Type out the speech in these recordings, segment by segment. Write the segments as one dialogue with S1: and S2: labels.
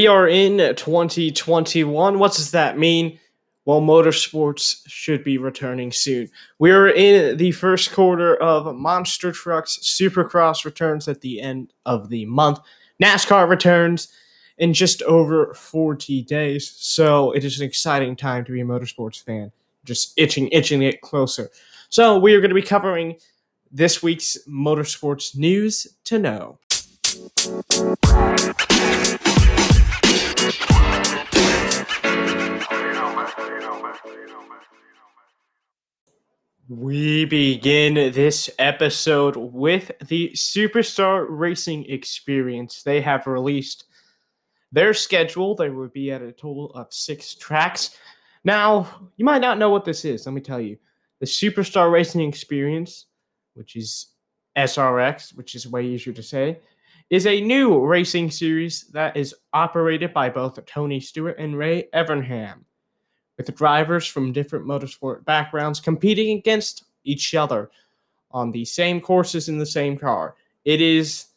S1: We are in 2021. What does that mean? Well, motorsports should be returning soon. We're in the first quarter of Monster Trucks Supercross returns at the end of the month. NASCAR returns in just over 40 days. So it is an exciting time to be a motorsports fan. Just itching, itching to get closer. So we are going to be covering this week's motorsports news to know. We begin this episode with the Superstar Racing Experience. They have released their schedule. They will be at a total of six tracks. Now, you might not know what this is. Let me tell you. The Superstar Racing Experience, which is SRX, which is way easier to say, is a new racing series that is operated by both Tony Stewart and Ray Evernham with drivers from different motorsport backgrounds competing against each other on the same courses in the same car. It has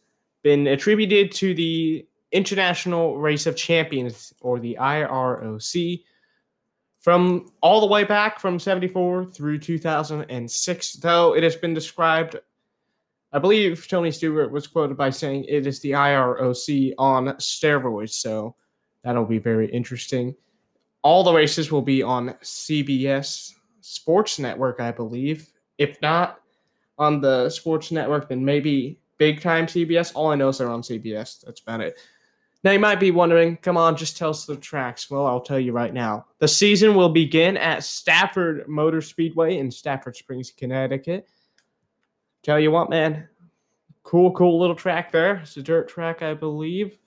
S1: been attributed to the International Race of Champions, or the IROC, from all the way back from 74 through 2006, though it has been described. I believe Tony Stewart was quoted by saying it is the IROC on steroids, so that'll be very interesting all the races will be on CBS Sports Network, I believe. If not on the Sports Network, then maybe big time CBS. All I know is they're on CBS. That's about it. Now you might be wondering, come on, just tell us the tracks. Well, I'll tell you right now. The season will begin at Stafford Motor Speedway in Stafford Springs, Connecticut. Tell you what, man, cool, cool little track there. It's a dirt track, I believe.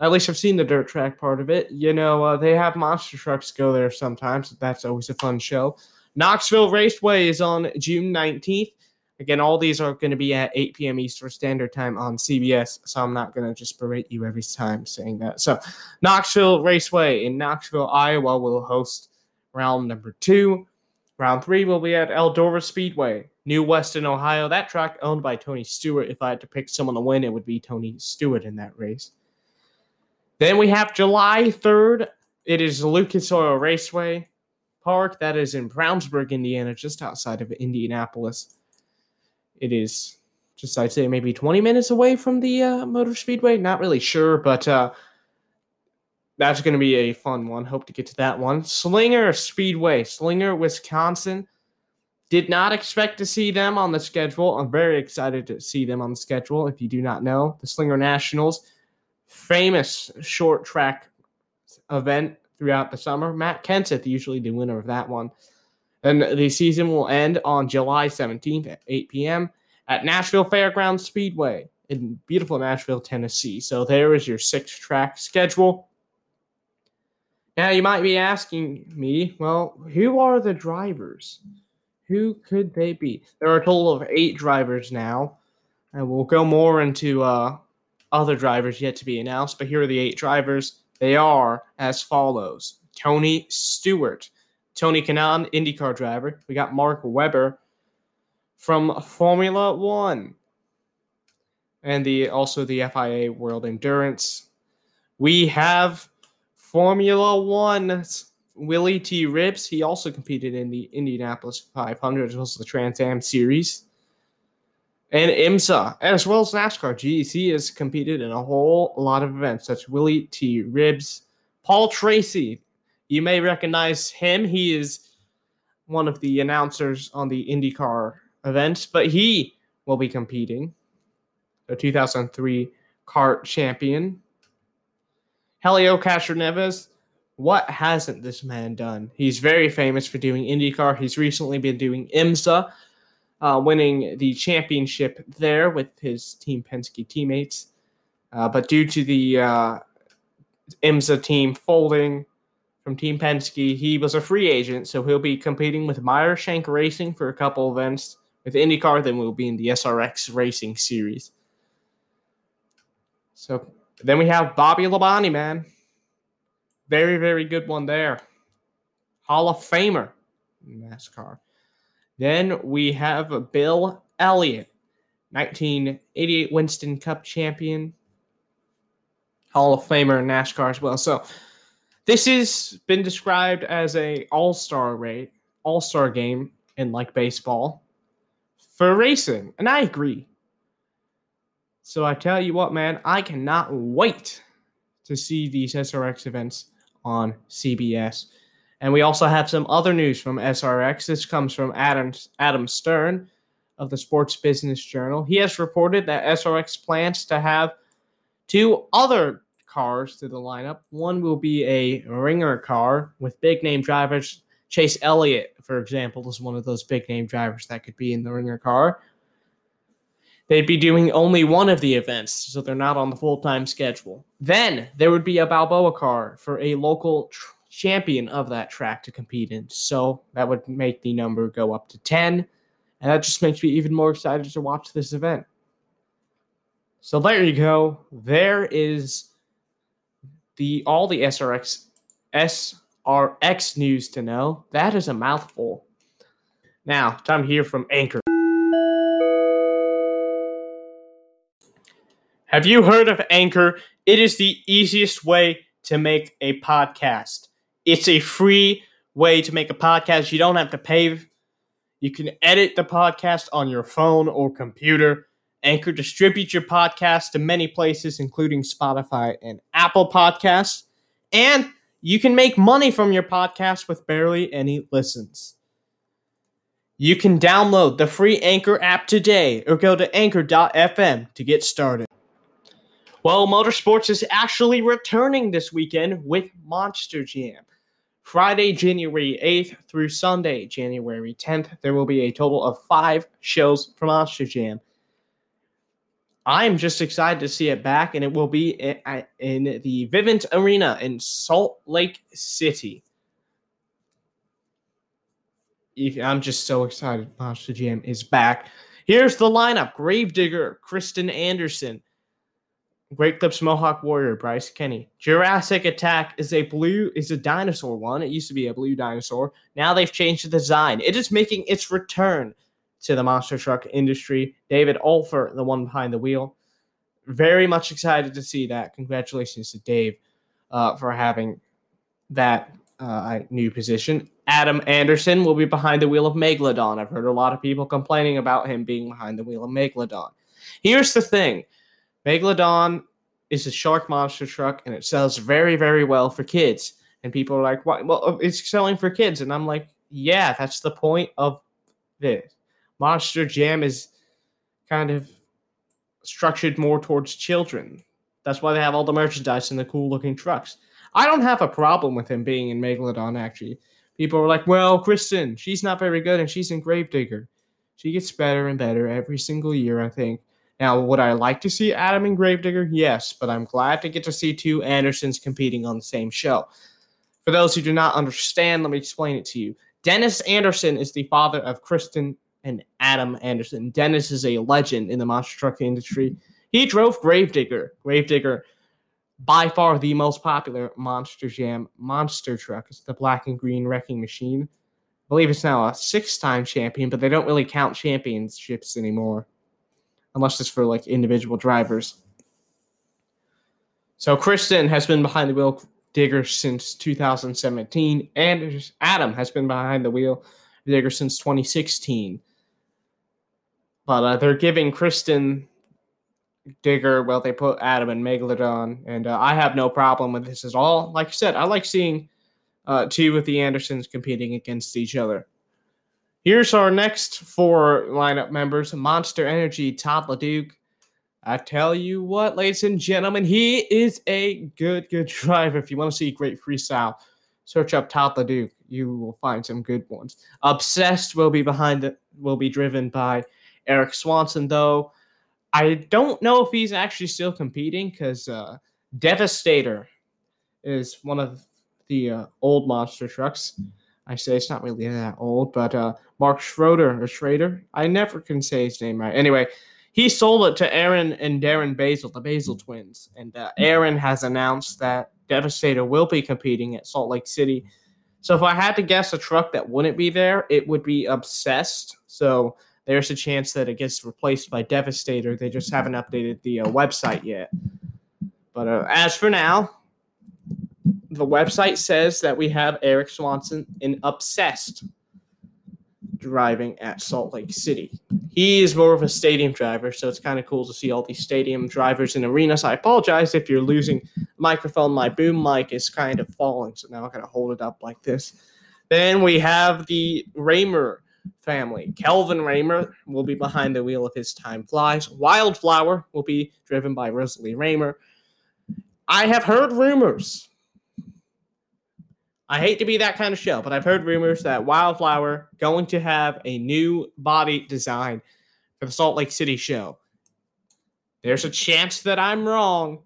S1: At least I've seen the dirt track part of it. You know, uh, they have monster trucks go there sometimes. That's always a fun show. Knoxville Raceway is on June 19th. Again, all these are going to be at 8 p.m. Eastern Standard Time on CBS, so I'm not going to just berate you every time saying that. So, Knoxville Raceway in Knoxville, Iowa will host round number two. Round three will be at Eldora Speedway, New Weston, Ohio. That track owned by Tony Stewart. If I had to pick someone to win, it would be Tony Stewart in that race. Then we have July 3rd. It is Lucas Oil Raceway Park. That is in Brownsburg, Indiana, just outside of Indianapolis. It is just, I'd say, maybe 20 minutes away from the uh, Motor Speedway. Not really sure, but uh, that's going to be a fun one. Hope to get to that one. Slinger Speedway, Slinger, Wisconsin. Did not expect to see them on the schedule. I'm very excited to see them on the schedule. If you do not know, the Slinger Nationals famous short track event throughout the summer. Matt Kenseth, usually the winner of that one. And the season will end on July 17th at 8 p.m. at Nashville Fairgrounds Speedway in beautiful Nashville, Tennessee. So there is your six track schedule. Now you might be asking me, well, who are the drivers? Who could they be? There are a total of eight drivers now. And we'll go more into uh, other drivers yet to be announced, but here are the eight drivers. They are as follows Tony Stewart, Tony Kanaan, IndyCar driver. We got Mark Webber from Formula One, and the also the FIA World Endurance. We have Formula One Willie T. Ribbs. He also competed in the Indianapolis 500 as well as the Trans Am Series and IMSA, as well as NASCAR. GEC has competed in a whole lot of events, such Willie T. Ribbs, Paul Tracy. You may recognize him. He is one of the announcers on the IndyCar events, but he will be competing. The 2003 CART champion. Helio Castroneves. What hasn't this man done? He's very famous for doing IndyCar. He's recently been doing IMSA, uh, winning the championship there with his Team Penske teammates. Uh, but due to the uh, IMSA team folding from Team Penske, he was a free agent, so he'll be competing with Meyer Shank Racing for a couple events. With IndyCar, then we'll be in the SRX Racing Series. So then we have Bobby Labonte, man. Very, very good one there. Hall of Famer NASCAR. Then we have Bill Elliott, 1988 Winston Cup champion. Hall of Famer in NASCAR as well. So this has been described as a all-star rate, all-star game in like baseball for racing, and I agree. So I tell you what, man, I cannot wait to see these SRX events on CBS. And we also have some other news from SRX. This comes from Adam Adam Stern of the Sports Business Journal. He has reported that SRX plans to have two other cars to the lineup. One will be a ringer car with big name drivers. Chase Elliott, for example, is one of those big name drivers that could be in the ringer car. They'd be doing only one of the events, so they're not on the full time schedule. Then there would be a Balboa car for a local tr- champion of that track to compete in. So that would make the number go up to 10. And that just makes me even more excited to watch this event. So there you go. There is the all the SRX SRX news to know. That is a mouthful. Now, time to hear from Anchor. Have you heard of Anchor? It is the easiest way to make a podcast. It's a free way to make a podcast. You don't have to pay. You can edit the podcast on your phone or computer. Anchor distributes your podcast to many places, including Spotify and Apple Podcasts. And you can make money from your podcast with barely any listens. You can download the free Anchor app today or go to anchor.fm to get started. Well, motorsports is actually returning this weekend with Monster Jam. Friday, January 8th through Sunday, January 10th, there will be a total of five shows from Monster Jam. I'm just excited to see it back, and it will be in the Vivint Arena in Salt Lake City. I'm just so excited. Monster Jam is back. Here's the lineup Gravedigger, Kristen Anderson, Great Clips Mohawk Warrior, Bryce Kenny. Jurassic Attack is a blue, is a dinosaur one. It used to be a blue dinosaur. Now they've changed the design. It is making its return to the monster truck industry. David Olfer, the one behind the wheel. Very much excited to see that. Congratulations to Dave uh, for having that uh, new position. Adam Anderson will be behind the wheel of Megalodon. I've heard a lot of people complaining about him being behind the wheel of Megalodon. Here's the thing Megalodon is a shark monster truck and it sells very, very well for kids. And people are like, "Why? Well, it's selling for kids." And I'm like, "Yeah, that's the point of this. Monster Jam is kind of structured more towards children. That's why they have all the merchandise and the cool looking trucks. I don't have a problem with him being in Megalodon, actually. People are like, well, Kristen, she's not very good and she's in Gravedigger. She gets better and better every single year, I think. Now, would I like to see Adam and Gravedigger? Yes, but I'm glad to get to see two Andersons competing on the same show. For those who do not understand, let me explain it to you. Dennis Anderson is the father of Kristen and Adam Anderson. Dennis is a legend in the monster truck industry. He drove Gravedigger. Gravedigger, by far the most popular Monster Jam monster truck. It's the black and green wrecking machine. I believe it's now a six time champion, but they don't really count championships anymore unless it's for like individual drivers. So Kristen has been behind the wheel digger since 2017, and Adam has been behind the wheel digger since 2016. But uh, they're giving Kristen Digger, well, they put Adam and Megalodon, and uh, I have no problem with this at all. Like I said, I like seeing uh, two of the Andersons competing against each other. Here's our next four lineup members Monster Energy, Todd LeDuc. I tell you what, ladies and gentlemen, he is a good, good driver. If you want to see great freestyle, search up Todd LeDuc. You will find some good ones. Obsessed will be behind it, will be driven by Eric Swanson, though. I don't know if he's actually still competing because uh, Devastator is one of the uh, old monster trucks. I say it's not really that old, but uh, Mark Schroeder or Schrader, I never can say his name right. Anyway, he sold it to Aaron and Darren Basil, the Basil twins, and uh, Aaron has announced that Devastator will be competing at Salt Lake City. So if I had to guess a truck that wouldn't be there, it would be Obsessed. So there's a chance that it gets replaced by Devastator. They just haven't updated the uh, website yet. But uh, as for now, the website says that we have Eric Swanson in Obsessed driving at Salt Lake City. He is more of a stadium driver, so it's kind of cool to see all these stadium drivers in arenas. I apologize if you're losing microphone. My boom mic is kind of falling, so now I gotta hold it up like this. Then we have the Ramer family. Kelvin Ramer will be behind the wheel of his time flies. Wildflower will be driven by Rosalie Ramer. I have heard rumors I hate to be that kind of show, but I've heard rumors that Wildflower going to have a new body design for the Salt Lake City show. There's a chance that I'm wrong,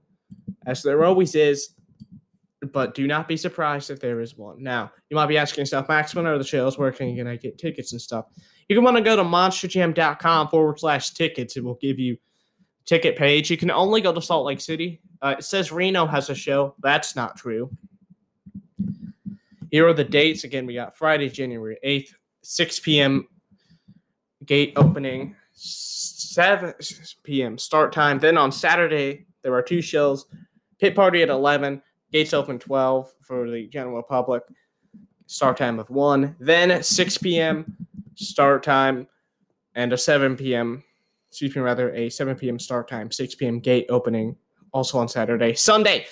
S1: as there always is, but do not be surprised if there is one. Now, you might be asking yourself, Max, when are the shows? Where can I get tickets and stuff? You can want to go to monsterjam.com forward slash tickets. It will give you ticket page. You can only go to Salt Lake City. Uh, it says Reno has a show. That's not true. Here are the dates. Again, we got Friday, January 8th, 6 p.m. gate opening, 7 p.m. start time. Then on Saturday, there are two shows Pit Party at 11, gates open 12 for the general public, start time of 1. Then 6 p.m. start time and a 7 p.m. Excuse me, rather, a 7 p.m. start time, 6 p.m. gate opening, also on Saturday. Sunday,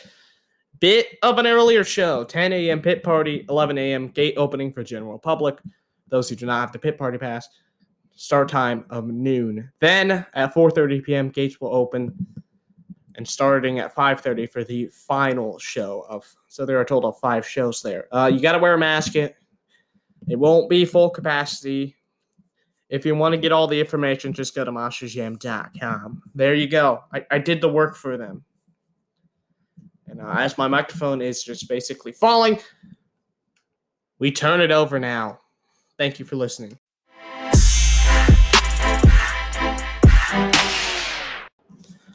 S1: bit of an earlier show 10 a.m. pit party, 11 a.m. gate opening for general public. Those who do not have the pit party pass, start time of noon. Then at 4:30 p.m. gates will open, and starting at 5:30 for the final show of. So there are a total of five shows there. Uh, you got to wear a mask. It it won't be full capacity. If you want to get all the information, just go to monsterjam.com. There you go. I, I did the work for them. And uh, as my microphone is just basically falling, we turn it over now. Thank you for listening.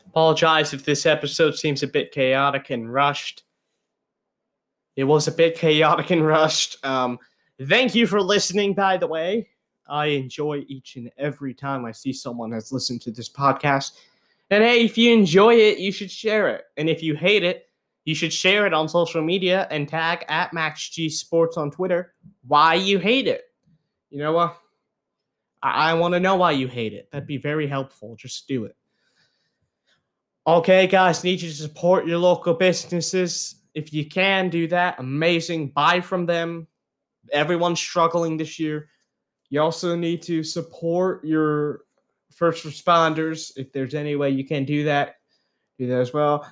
S1: Apologize if this episode seems a bit chaotic and rushed. It was a bit chaotic and rushed. Um, thank you for listening, by the way. I enjoy each and every time I see someone has listened to this podcast. And hey, if you enjoy it, you should share it. And if you hate it, you should share it on social media and tag at MaxG Sports on Twitter why you hate it. You know what? I, I want to know why you hate it. That'd be very helpful. Just do it. Okay, guys, need you to support your local businesses. If you can do that, amazing. Buy from them. Everyone's struggling this year. You also need to support your first responders. If there's any way you can do that, do that as well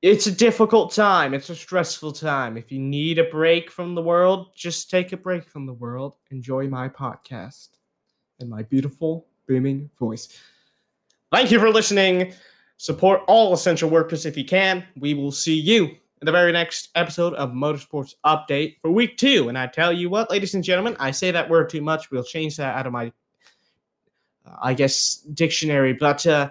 S1: it's a difficult time. It's a stressful time. If you need a break from the world, just take a break from the world. Enjoy my podcast and my beautiful, booming voice. Thank you for listening. Support all essential workers if you can. We will see you in the very next episode of Motorsports Update for week two. And I tell you what, ladies and gentlemen, I say that word too much. We'll change that out of my, uh, I guess, dictionary. But, uh,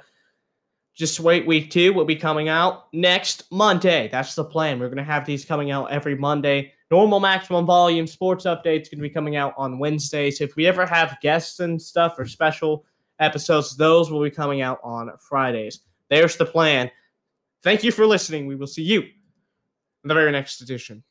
S1: just wait, week two will be coming out next Monday. That's the plan. We're going to have these coming out every Monday. Normal maximum volume sports updates going to be coming out on Wednesdays. If we ever have guests and stuff or special episodes, those will be coming out on Fridays. There's the plan. Thank you for listening. We will see you in the very next edition.